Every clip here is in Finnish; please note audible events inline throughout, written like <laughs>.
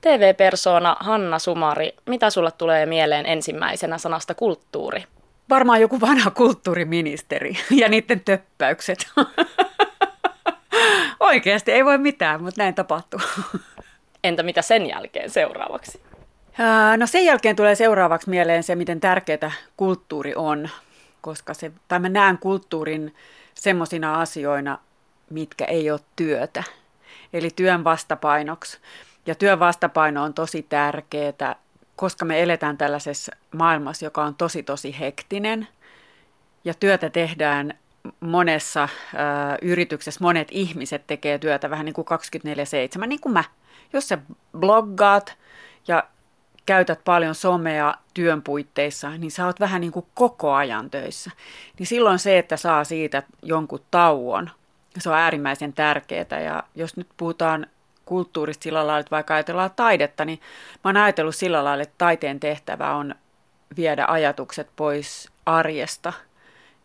TV-persoona Hanna Sumari, mitä sulle tulee mieleen ensimmäisenä sanasta kulttuuri? Varmaan joku vanha kulttuuriministeri ja niiden töppäykset. <laughs> Oikeasti ei voi mitään, mutta näin tapahtuu. Entä mitä sen jälkeen seuraavaksi? No sen jälkeen tulee seuraavaksi mieleen se, miten tärkeää kulttuuri on, koska se, tai mä näen kulttuurin semmoisina asioina, mitkä ei ole työtä. Eli työn vastapainoksi. Ja työn vastapaino on tosi tärkeää, koska me eletään tällaisessa maailmassa, joka on tosi tosi hektinen. Ja työtä tehdään monessa ö, yrityksessä, monet ihmiset tekee työtä vähän niin kuin 24-7, niin kuin mä. Jos sä bloggaat ja käytät paljon somea työn puitteissa, niin sä oot vähän niin kuin koko ajan töissä. Niin silloin se, että saa siitä jonkun tauon, se on äärimmäisen tärkeää. Ja jos nyt puhutaan kulttuurista sillä lailla, että vaikka ajatellaan taidetta, niin mä oon ajatellut sillä lailla, että taiteen tehtävä on viedä ajatukset pois arjesta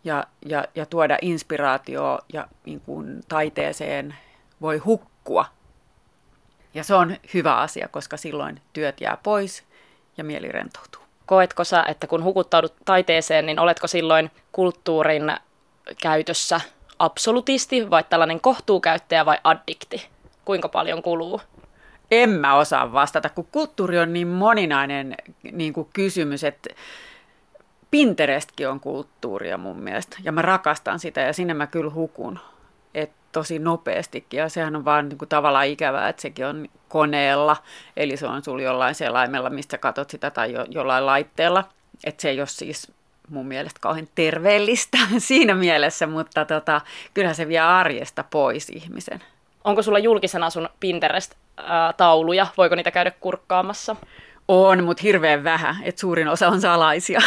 ja, ja, ja tuoda inspiraatio ja niin kuin taiteeseen voi hukkua. Ja se on hyvä asia, koska silloin työt jää pois ja mieli rentoutuu. Koetko sä, että kun hukuttaudut taiteeseen, niin oletko silloin kulttuurin käytössä absolutisti vai tällainen kohtuukäyttäjä vai addikti? Kuinka paljon kuluu? En mä osaa vastata, kun kulttuuri on niin moninainen niin kuin kysymys, että Pinterestkin on kulttuuria mun mielestä ja mä rakastan sitä ja sinne mä kyllä hukun et tosi nopeastikin ja sehän on vaan niin kuin tavallaan ikävää, että sekin on koneella, eli se on sulla jollain selaimella, mistä katot sitä tai jo, jollain laitteella, että se ei ole siis mun mielestä kauhean terveellistä <laughs> siinä mielessä, mutta tota, kyllähän se vie arjesta pois ihmisen. Onko sulla julkisena sun Pinterest-tauluja? Voiko niitä käydä kurkkaamassa? On, mutta hirveän vähän, että suurin osa on salaisia.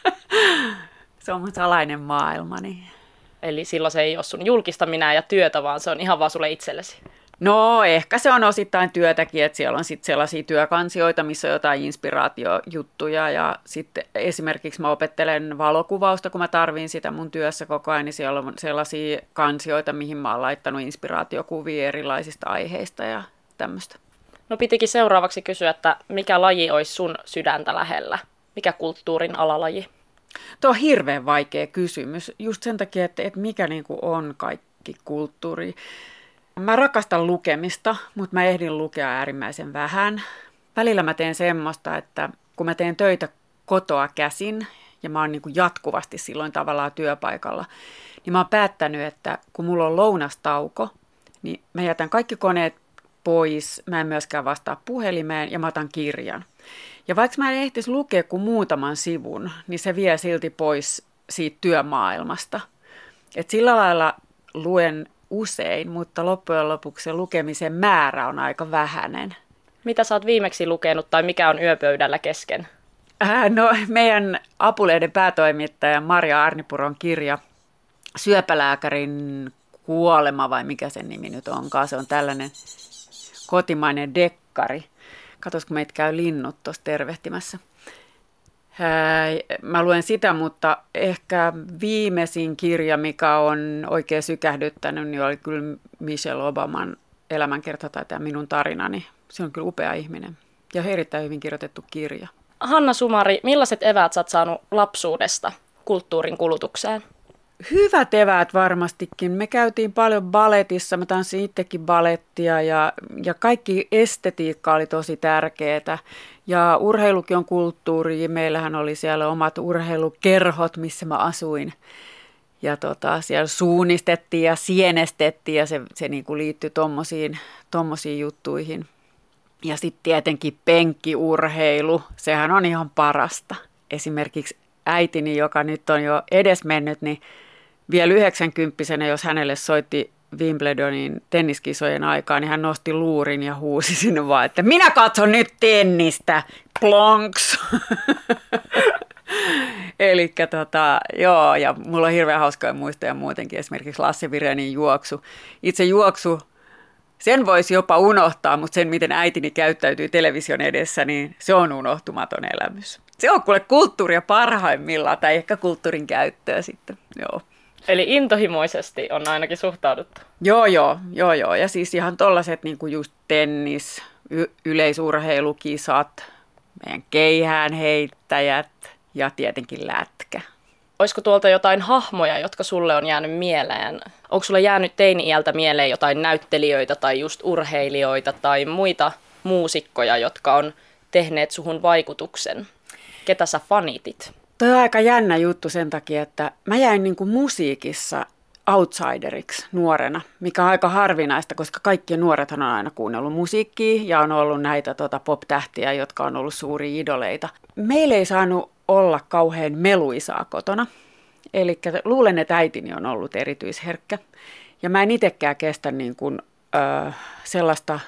<laughs> se on mun salainen maailmani. Eli silloin se ei ole sun julkista minä ja työtä, vaan se on ihan vaan sulle itsellesi. No ehkä se on osittain työtäkin, että siellä on sitten sellaisia työkansioita, missä on jotain inspiraatiojuttuja ja sitten esimerkiksi mä opettelen valokuvausta, kun mä tarviin sitä mun työssä koko ajan, niin siellä on sellaisia kansioita, mihin mä oon laittanut inspiraatiokuvia erilaisista aiheista ja tämmöistä. No pitikin seuraavaksi kysyä, että mikä laji olisi sun sydäntä lähellä? Mikä kulttuurin alalaji? Tuo on hirveän vaikea kysymys, just sen takia, että, että mikä niin kuin on kaikki kulttuuri. Mä rakastan lukemista, mutta mä ehdin lukea äärimmäisen vähän. Välillä mä teen semmoista, että kun mä teen töitä kotoa käsin, ja mä oon niin kuin jatkuvasti silloin tavallaan työpaikalla, niin mä oon päättänyt, että kun mulla on lounastauko, niin mä jätän kaikki koneet pois, mä en myöskään vastaa puhelimeen ja mä otan kirjan. Ja vaikka mä en ehtisi lukea kuin muutaman sivun, niin se vie silti pois siitä työmaailmasta. Et sillä lailla luen usein, mutta loppujen lopuksi se lukemisen määrä on aika vähäinen. Mitä sä oot viimeksi lukenut tai mikä on yöpöydällä kesken? Äh, no, meidän apulehden päätoimittaja Maria Arnipuron kirja Syöpälääkärin kuolema vai mikä sen nimi nyt onkaan. Se on tällainen kotimainen dekkari. Katos, kun meitä käy linnut tuossa tervehtimässä. Mä luen sitä, mutta ehkä viimeisin kirja, mikä on oikein sykähdyttänyt, niin oli kyllä Michelle Obaman elämänkerta tai tämä minun tarinani. Se on kyllä upea ihminen ja erittäin hyvin kirjoitettu kirja. Hanna Sumari, millaiset eväät sä oot saanut lapsuudesta kulttuurin kulutukseen? Hyvät eväät varmastikin. Me käytiin paljon baletissa, mä tanssin itsekin balettia ja, ja kaikki estetiikka oli tosi tärkeää. Ja urheilukin on kulttuuri. Meillähän oli siellä omat urheilukerhot, missä mä asuin. Ja tota, siellä suunnistettiin ja sienestettiin ja se, se niin kuin liittyi tommosiin, tommosiin juttuihin. Ja sitten tietenkin penkkiurheilu, sehän on ihan parasta. Esimerkiksi äitini, joka nyt on jo edesmennyt, niin vielä 90 jos hänelle soitti Wimbledonin tenniskisojen aikaa, niin hän nosti luurin ja huusi sinne vaan, että minä katson nyt tennistä, plonks. <laughs> Eli tota, joo, ja mulla on hirveän hauskoja muistoja muutenkin, esimerkiksi Lasse Virenin juoksu. Itse juoksu, sen voisi jopa unohtaa, mutta sen, miten äitini käyttäytyy television edessä, niin se on unohtumaton elämys. Se on kuule kulttuuria parhaimmillaan, tai ehkä kulttuurin käyttöä sitten, joo. Eli intohimoisesti on ainakin suhtauduttu. Joo, joo, joo, joo. Ja siis ihan tollaset niin kuin just tennis, y- yleisurheilukisat, meidän keihään heittäjät ja tietenkin lätkä. Olisiko tuolta jotain hahmoja, jotka sulle on jäänyt mieleen? Onko sulle jäänyt teini-iältä mieleen jotain näyttelijöitä tai just urheilijoita tai muita muusikkoja, jotka on tehneet suhun vaikutuksen? Ketä sä fanitit? Toi on aika jännä juttu sen takia, että mä jäin niin kuin musiikissa outsideriksi nuorena, mikä on aika harvinaista, koska kaikki nuorethan on aina kuunnellut musiikkia ja on ollut näitä tota, pop-tähtiä, jotka on ollut suuria idoleita. Meillä ei saanut olla kauhean meluisaa kotona, eli luulen, että äitini on ollut erityisherkkä. Ja mä en itsekään kestä niin kuin, ö, sellaista,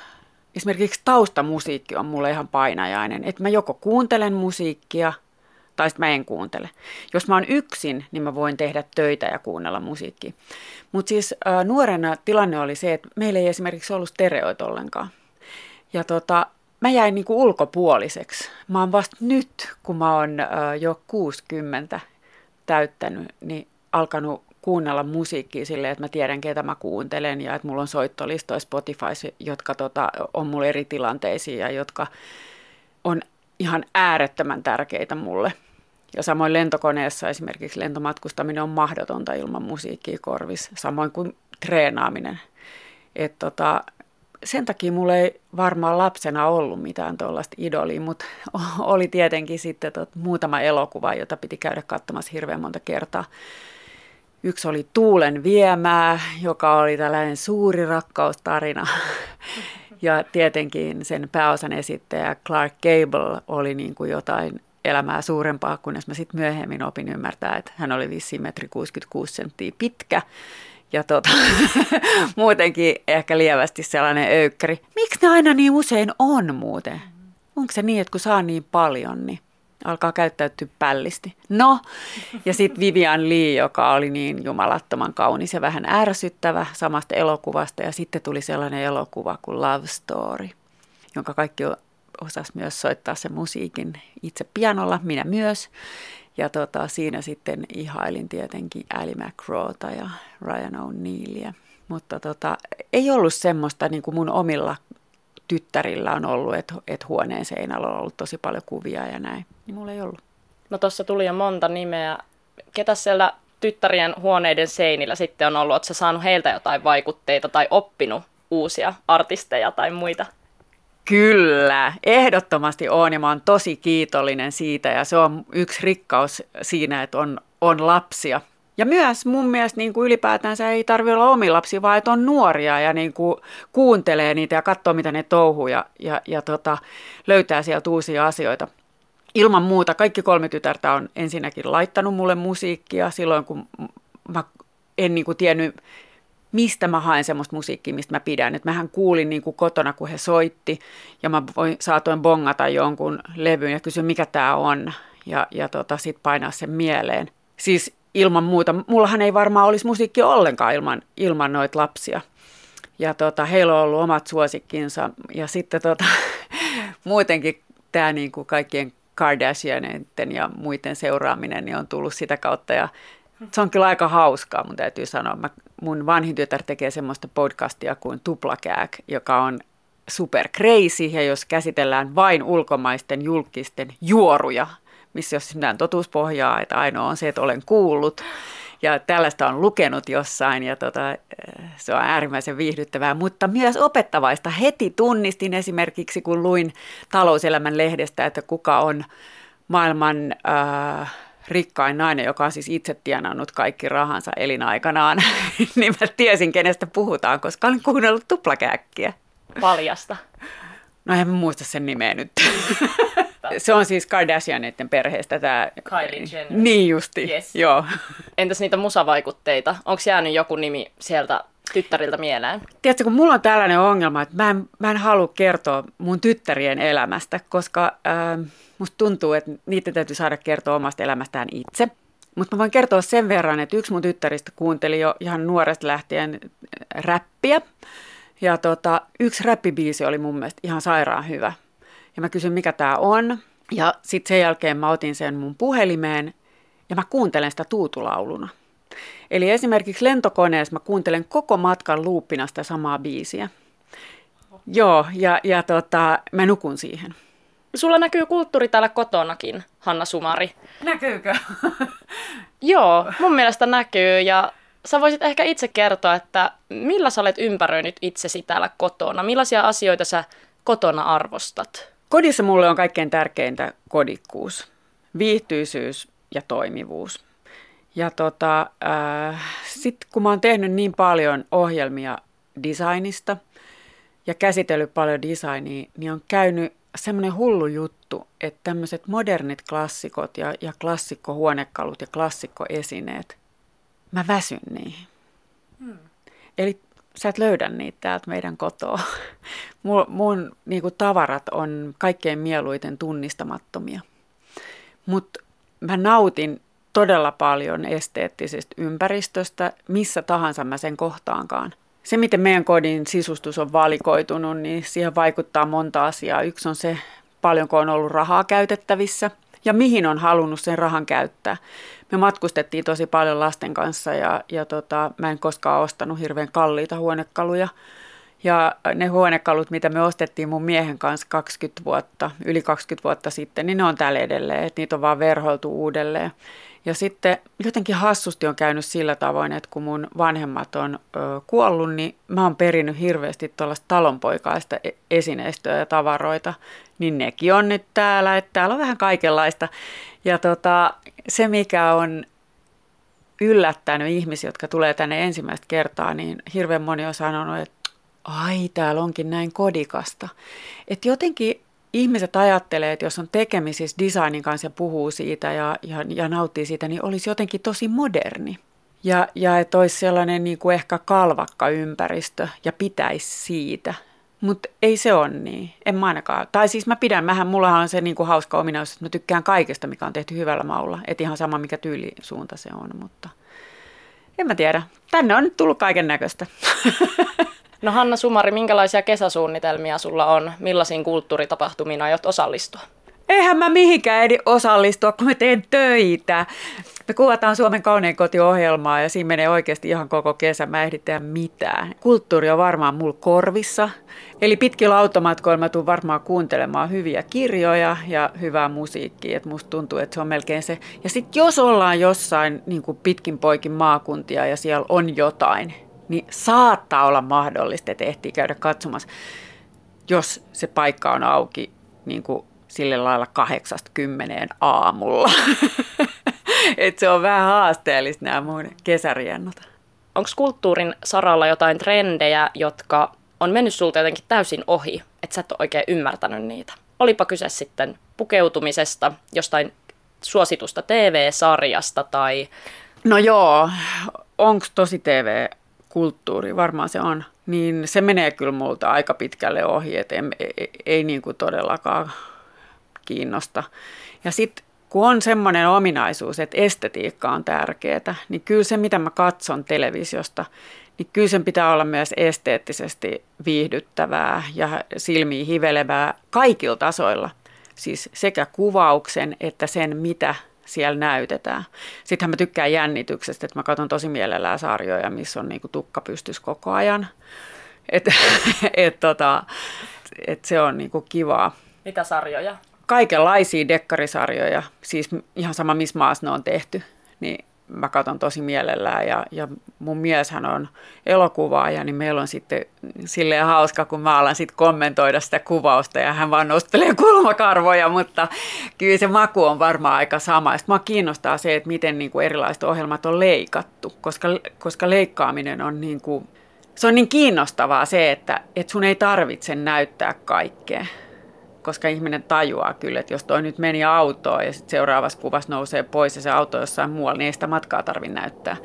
esimerkiksi taustamusiikki on mulle ihan painajainen, että mä joko kuuntelen musiikkia – tai sitten mä en kuuntele. Jos mä oon yksin, niin mä voin tehdä töitä ja kuunnella musiikkia. Mutta siis äh, nuorena tilanne oli se, että meillä ei esimerkiksi ollut stereoit ollenkaan. Ja tota, mä jäin niinku ulkopuoliseksi. Mä oon vasta nyt, kun mä oon äh, jo 60 täyttänyt, niin alkanut kuunnella musiikkia silleen, että mä tiedän, ketä mä kuuntelen ja että mulla on soittolistoja Spotify, jotka tota, on mulle eri tilanteisiin ja jotka on ihan äärettömän tärkeitä mulle. Ja samoin lentokoneessa esimerkiksi lentomatkustaminen on mahdotonta ilman musiikkia korvis, samoin kuin treenaaminen. Et tota, sen takia mulla ei varmaan lapsena ollut mitään tuollaista idolia, mutta <laughs> oli tietenkin sitten tot, muutama elokuva, jota piti käydä katsomassa hirveän monta kertaa. Yksi oli Tuulen viemää, joka oli tällainen suuri rakkaustarina. <laughs> Ja tietenkin sen pääosan esittäjä Clark Gable oli niin kuin jotain elämää suurempaa, kunnes mä sitten myöhemmin opin ymmärtää, että hän oli vissiin metri 66 senttiä pitkä ja tota, <laughs> muutenkin ehkä lievästi sellainen öykkäri. Miksi ne aina niin usein on muuten? Onko se niin, että kun saa niin paljon, niin alkaa käyttäytyä pällisti. No, ja sitten Vivian Lee, joka oli niin jumalattoman kaunis ja vähän ärsyttävä samasta elokuvasta. Ja sitten tuli sellainen elokuva kuin Love Story, jonka kaikki osas myös soittaa sen musiikin itse pianolla, minä myös. Ja tota, siinä sitten ihailin tietenkin Ali McGrawta ja Ryan O'Neillia. Mutta tota, ei ollut semmoista niin kuin mun omilla tyttärillä on ollut, että, että huoneen seinällä on ollut tosi paljon kuvia ja näin. Niin mulla ei ollut. No tuossa tuli jo monta nimeä. Ketä siellä tyttärien huoneiden seinillä sitten on ollut? Oletko saanut heiltä jotain vaikutteita tai oppinut uusia artisteja tai muita? Kyllä, ehdottomasti on ja mä oon tosi kiitollinen siitä ja se on yksi rikkaus siinä, että on, on lapsia. Ja myös mun mielestä niin kuin ylipäätään se ei tarvitse olla omi lapsi, vaan että on nuoria ja niin kuin kuuntelee niitä ja katsoo, mitä ne touhuu ja, ja, ja tota, löytää sieltä uusia asioita. Ilman muuta kaikki kolme tytärtä on ensinnäkin laittanut mulle musiikkia silloin, kun mä en niin kuin tiennyt, mistä mä haen semmoista musiikkia, mistä mä pidän. Et mähän kuulin niin kuin kotona, kun he soitti ja mä voin, saatoin bongata jonkun levyn ja kysyä, mikä tämä on ja, ja tota, sitten painaa sen mieleen. Siis ilman muuta. Mullahan ei varmaan olisi musiikki ollenkaan ilman, ilman noita lapsia. Ja tota, heillä on ollut omat suosikkinsa. Ja sitten tota, <laughs> muutenkin tämä niin kuin kaikkien Kardashianien ja muiden seuraaminen niin on tullut sitä kautta. Ja se on kyllä aika hauskaa, mun täytyy sanoa. Mä, mun vanhin tytär tekee semmoista podcastia kuin Tuplakääk, joka on super crazy ja jos käsitellään vain ulkomaisten julkisten juoruja missä jos mitään totuuspohjaa, että ainoa on se, että olen kuullut. Ja tällaista on lukenut jossain ja tota, se on äärimmäisen viihdyttävää, mutta myös opettavaista. Heti tunnistin esimerkiksi, kun luin talouselämän lehdestä, että kuka on maailman äh, rikkain nainen, joka on siis itse tienannut kaikki rahansa elinaikanaan, <laughs> niin mä tiesin, kenestä puhutaan, koska olen kuunnellut tuplakäkkiä. Paljasta. No en muista sen nimeä nyt. <laughs> Se on siis Kardashianitten perheestä tämä... Kylie Jenner. Niin justi, yes. joo. Entäs niitä musavaikutteita? Onko jäänyt joku nimi sieltä tyttäriltä mieleen? Tiedätkö, kun mulla on tällainen ongelma, että mä en, mä en halua kertoa mun tyttärien elämästä, koska äh, musta tuntuu, että niiden täytyy saada kertoa omasta elämästään itse. Mutta mä voin kertoa sen verran, että yksi mun tyttäristä kuunteli jo ihan nuoresta lähtien räppiä. Ja tota, yksi räppibiisi oli mun mielestä ihan sairaan hyvä. Ja mä kysyin, mikä tämä on. Ja sitten sen jälkeen mä otin sen mun puhelimeen ja mä kuuntelen sitä tuutulauluna. Eli esimerkiksi lentokoneessa mä kuuntelen koko matkan luuppina sitä samaa biisiä. Joo, ja, ja tota, mä nukun siihen. Sulla näkyy kulttuuri täällä kotonakin, Hanna Sumari. Näkyykö? <laughs> Joo, mun mielestä näkyy ja sä voisit ehkä itse kertoa, että millä sä olet ympäröinyt itsesi täällä kotona? Millaisia asioita sä kotona arvostat? Kodissa mulle on kaikkein tärkeintä kodikkuus, viihtyisyys ja toimivuus. Ja tota, äh, sitten kun mä oon tehnyt niin paljon ohjelmia designista ja käsitellyt paljon designia, niin on käynyt semmoinen hullu juttu, että tämmöiset modernit klassikot ja, ja klassikkohuonekalut ja klassikkoesineet, mä väsyn niihin. Hmm. Eli sä et löydä niitä täältä meidän kotoa. <laughs> Mun, mun niin kuin tavarat on kaikkein mieluiten tunnistamattomia. Mutta mä nautin todella paljon esteettisestä ympäristöstä, missä tahansa mä sen kohtaankaan. Se, miten meidän kodin sisustus on valikoitunut, niin siihen vaikuttaa monta asiaa. Yksi on se, paljonko on ollut rahaa käytettävissä ja mihin on halunnut sen rahan käyttää. Me matkustettiin tosi paljon lasten kanssa ja, ja tota, mä en koskaan ostanut hirveän kalliita huonekaluja. Ja ne huonekalut, mitä me ostettiin mun miehen kanssa 20 vuotta, yli 20 vuotta sitten, niin ne on täällä edelleen, että niitä on vaan verhoiltu uudelleen. Ja sitten jotenkin hassusti on käynyt sillä tavoin, että kun mun vanhemmat on ö, kuollut, niin mä oon perinnyt hirveästi tuollaista talonpoikaista e-, esineistöä ja tavaroita, niin nekin on nyt täällä, että täällä on vähän kaikenlaista. Ja tota, se, mikä on yllättänyt ihmisiä, jotka tulee tänne ensimmäistä kertaa, niin hirveän moni on sanonut, että ai, täällä onkin näin kodikasta. Että jotenkin ihmiset ajattelee, että jos on tekemisissä designin kanssa ja puhuu siitä ja, ja, ja nauttii siitä, niin olisi jotenkin tosi moderni. Ja, ja että olisi sellainen niin kuin ehkä kalvakka ympäristö ja pitäisi siitä. Mutta ei se ole niin. En mä ainakaan. Tai siis mä pidän, mähän, mullahan on se niin kuin hauska ominaisuus, että mä tykkään kaikesta, mikä on tehty hyvällä maulla. Et ihan sama, mikä tyylisuunta se on, mutta en mä tiedä. Tänne on nyt tullut kaiken näköistä. <laughs> No Hanna Sumari, minkälaisia kesäsuunnitelmia sulla on? Millaisiin kulttuuritapahtumiin aiot osallistua? Eihän mä mihinkään edi osallistua, kun mä teen töitä. Me kuvataan Suomen kaunein kotiohjelmaa ja siinä menee oikeasti ihan koko kesä. Mä ehdin tehdä mitään. Kulttuuri on varmaan mulla korvissa. Eli pitkillä automatkoilla mä tuun varmaan kuuntelemaan hyviä kirjoja ja hyvää musiikkia. Et musta tuntuu, että se on melkein se. Ja sitten jos ollaan jossain niin pitkin poikin maakuntia ja siellä on jotain, niin saattaa olla mahdollista, että ehtii käydä katsomassa, jos se paikka on auki niin kuin sille lailla kahdeksasta kymmeneen aamulla. <laughs> Et se on vähän haasteellista nämä mun kesäriennot. Onko kulttuurin saralla jotain trendejä, jotka on mennyt sulta jotenkin täysin ohi, että sä et ole oikein ymmärtänyt niitä? Olipa kyse sitten pukeutumisesta, jostain suositusta TV-sarjasta tai... No joo, onko tosi TV kulttuuri, varmaan se on, niin se menee kyllä multa aika pitkälle ohi, että ei, ei, ei niin kuin todellakaan kiinnosta. Ja sitten kun on semmoinen ominaisuus, että estetiikka on tärkeää, niin kyllä se, mitä mä katson televisiosta, niin kyllä sen pitää olla myös esteettisesti viihdyttävää ja silmiin hivelevää kaikilla tasoilla. Siis sekä kuvauksen että sen, mitä siellä näytetään. Sittenhän mä tykkään jännityksestä, että mä katson tosi mielellään sarjoja, missä on niinku tukka pystys koko ajan. Et, <laughs> et, tota, et se on niinku kivaa. Mitä sarjoja? Kaikenlaisia dekkarisarjoja, siis ihan sama missä maassa ne on tehty. Niin mä katson tosi mielellään ja, ja mun mieshän on elokuvaaja, niin meillä on sitten silleen hauska, kun mä alan sitten kommentoida sitä kuvausta ja hän vaan nostelee <laughs> kulmakarvoja, mutta kyllä se maku on varmaan aika sama. Sitten mä kiinnostaa se, että miten niin kuin erilaiset ohjelmat on leikattu, koska, koska leikkaaminen on niin kuin, se on niin kiinnostavaa se, että, että sun ei tarvitse näyttää kaikkea koska ihminen tajuaa kyllä, että jos toi nyt meni autoon ja sitten seuraavassa kuvassa nousee pois ja se auto jossain muualla, niin ei sitä matkaa tarvitse näyttää.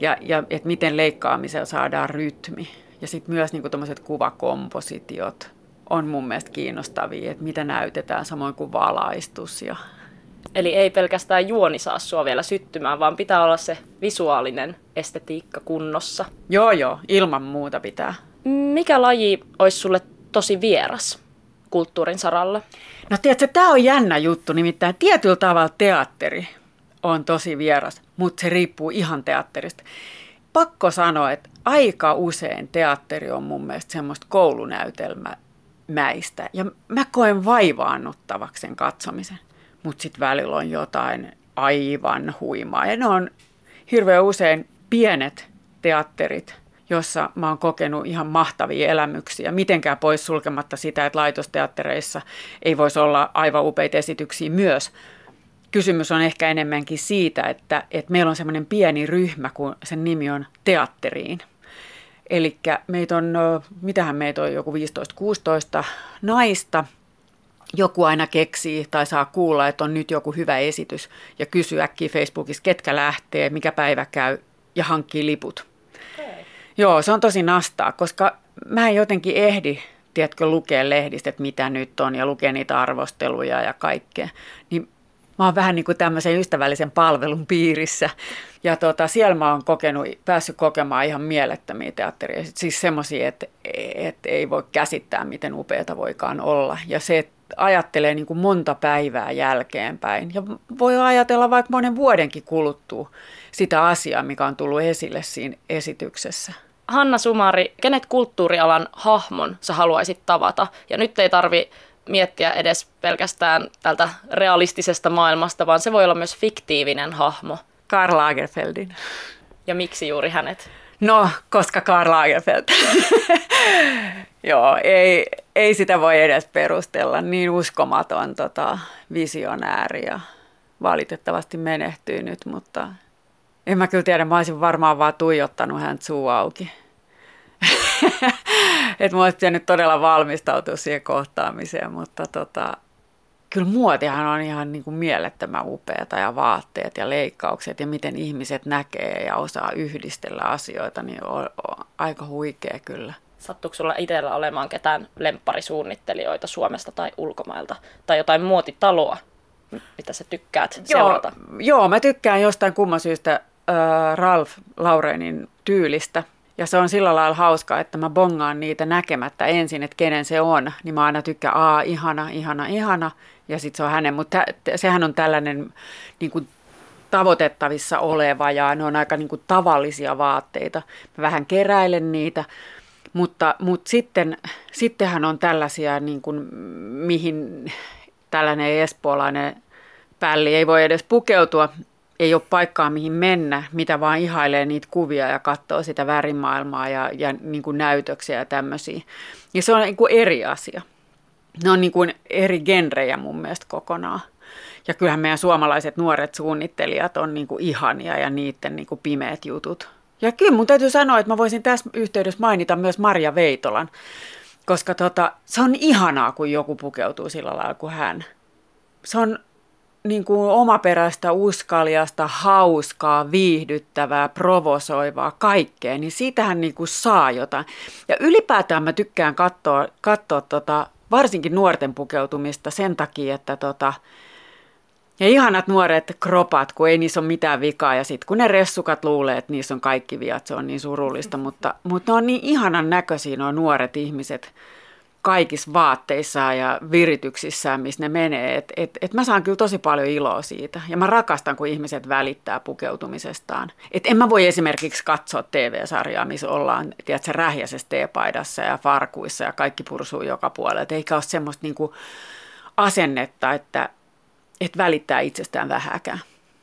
Ja, ja että miten leikkaamisella saadaan rytmi. Ja sitten myös niin tuommoiset kuvakompositiot on mun mielestä kiinnostavia, että mitä näytetään, samoin kuin valaistus. Ja... Eli ei pelkästään juoni saa sua vielä syttymään, vaan pitää olla se visuaalinen estetiikka kunnossa. Joo, joo, ilman muuta pitää. Mikä laji olisi sulle tosi vieras? Kulttuurin saralla? No tiedätkö, tämä on jännä juttu, nimittäin tietyllä tavalla teatteri on tosi vieras, mutta se riippuu ihan teatterista. pakko sanoa, että aika usein teatteri on mun mielestä semmoista koulunäytelmämäistä. Ja mä koen vaivaannuttavaksi sen katsomisen. Mutta sitten välillä on jotain aivan huimaa. Ja ne on hirveän usein pienet teatterit, jossa mä oon kokenut ihan mahtavia elämyksiä. Mitenkään pois sulkematta sitä, että laitosteattereissa ei voisi olla aivan upeita esityksiä myös. Kysymys on ehkä enemmänkin siitä, että, että meillä on semmoinen pieni ryhmä, kun sen nimi on teatteriin. Eli meitä on, mitähän meitä on, joku 15-16 naista. Joku aina keksii tai saa kuulla, että on nyt joku hyvä esitys ja kysyy Facebookissa, ketkä lähtee, mikä päivä käy ja hankkii liput. Joo, se on tosi nastaa, koska mä en jotenkin ehdi, tiedätkö, lukea lehdistä, että mitä nyt on ja lukea niitä arvosteluja ja kaikkea. Niin mä oon vähän niin kuin tämmöisen ystävällisen palvelun piirissä. Ja tota, siellä mä oon kokenut, päässyt kokemaan ihan mielettömiä teatteria. Siis semmoisia, että, että ei voi käsittää, miten upeata voikaan olla. Ja se, ajattelee niin kuin monta päivää jälkeenpäin. Ja voi ajatella vaikka monen vuodenkin kuluttua sitä asiaa, mikä on tullut esille siinä esityksessä. Hanna Sumari, kenet kulttuurialan hahmon sä haluaisit tavata? Ja nyt ei tarvi miettiä edes pelkästään tältä realistisesta maailmasta, vaan se voi olla myös fiktiivinen hahmo. Karl Lagerfeldin. Ja miksi juuri hänet? No, koska Karl Lagerfeld. <laughs> Joo, ei, ei sitä voi edes perustella. Niin uskomaton tota, visionääri ja valitettavasti menehtyy nyt, mutta en mä kyllä tiedä, mä olisin varmaan vaan tuijottanut hän suu auki. <laughs> että mä olisin pitänyt todella valmistautua siihen kohtaamiseen, mutta tota, kyllä muotihan on ihan niin kuin mielettömän upeata ja vaatteet ja leikkaukset ja miten ihmiset näkee ja osaa yhdistellä asioita, niin on, on aika huikea kyllä. Sattuuko sulla itsellä olemaan ketään lempparisuunnittelijoita Suomesta tai ulkomailta tai jotain muotitaloa, mitä sä tykkäät seurata? Joo, joo mä tykkään jostain kumman syystä äh, Ralph Laurenin tyylistä. Ja se on sillä lailla hauskaa, että mä bongaan niitä näkemättä ensin, että kenen se on. Niin mä aina tykkään, aa, ihana, ihana, ihana. Ja sitten se on hänen. Mutta sehän on tällainen niin kuin tavoitettavissa oleva ja ne on aika niin kuin tavallisia vaatteita. Mä vähän keräilen niitä. Mutta, mutta sitten, sittenhän on tällaisia, niin kuin, mihin tällainen espoolainen pälli ei voi edes pukeutua ei ole paikkaa mihin mennä, mitä vaan ihailee niitä kuvia ja katsoo sitä värimaailmaa ja, ja niin kuin näytöksiä ja tämmöisiä. Ja se on niin kuin eri asia. Ne on niin kuin eri genrejä mun mielestä kokonaan. Ja kyllähän meidän suomalaiset nuoret suunnittelijat on niin kuin ihania ja niiden niin kuin pimeät jutut. Ja kyllä mun täytyy sanoa, että mä voisin tässä yhteydessä mainita myös Marja Veitolan, koska tota, se on ihanaa, kun joku pukeutuu sillä lailla kuin hän. Se on niin kuin omaperäistä, uskaliasta, hauskaa, viihdyttävää, provosoivaa, kaikkea, niin siitähän niin kuin saa jotain. Ja ylipäätään mä tykkään katsoa, katsoa tota, varsinkin nuorten pukeutumista sen takia, että tota, ja ihanat nuoret kropat, kun ei niissä ole mitään vikaa. Ja sitten kun ne ressukat luulee, että niissä on kaikki viat, se on niin surullista. Mutta, mutta ne on niin ihanan näköisiä nuo nuoret ihmiset kaikissa vaatteissaan ja virityksissään, missä ne menee. Et, et, et mä saan kyllä tosi paljon iloa siitä. Ja mä rakastan, kun ihmiset välittää pukeutumisestaan. Et en mä voi esimerkiksi katsoa TV-sarjaa, missä ollaan tiedätkö, rähjäisessä teepaidassa ja farkuissa ja kaikki pursuu joka puolella. eikä ole semmoista niinku asennetta, että et välittää itsestään vähäkään.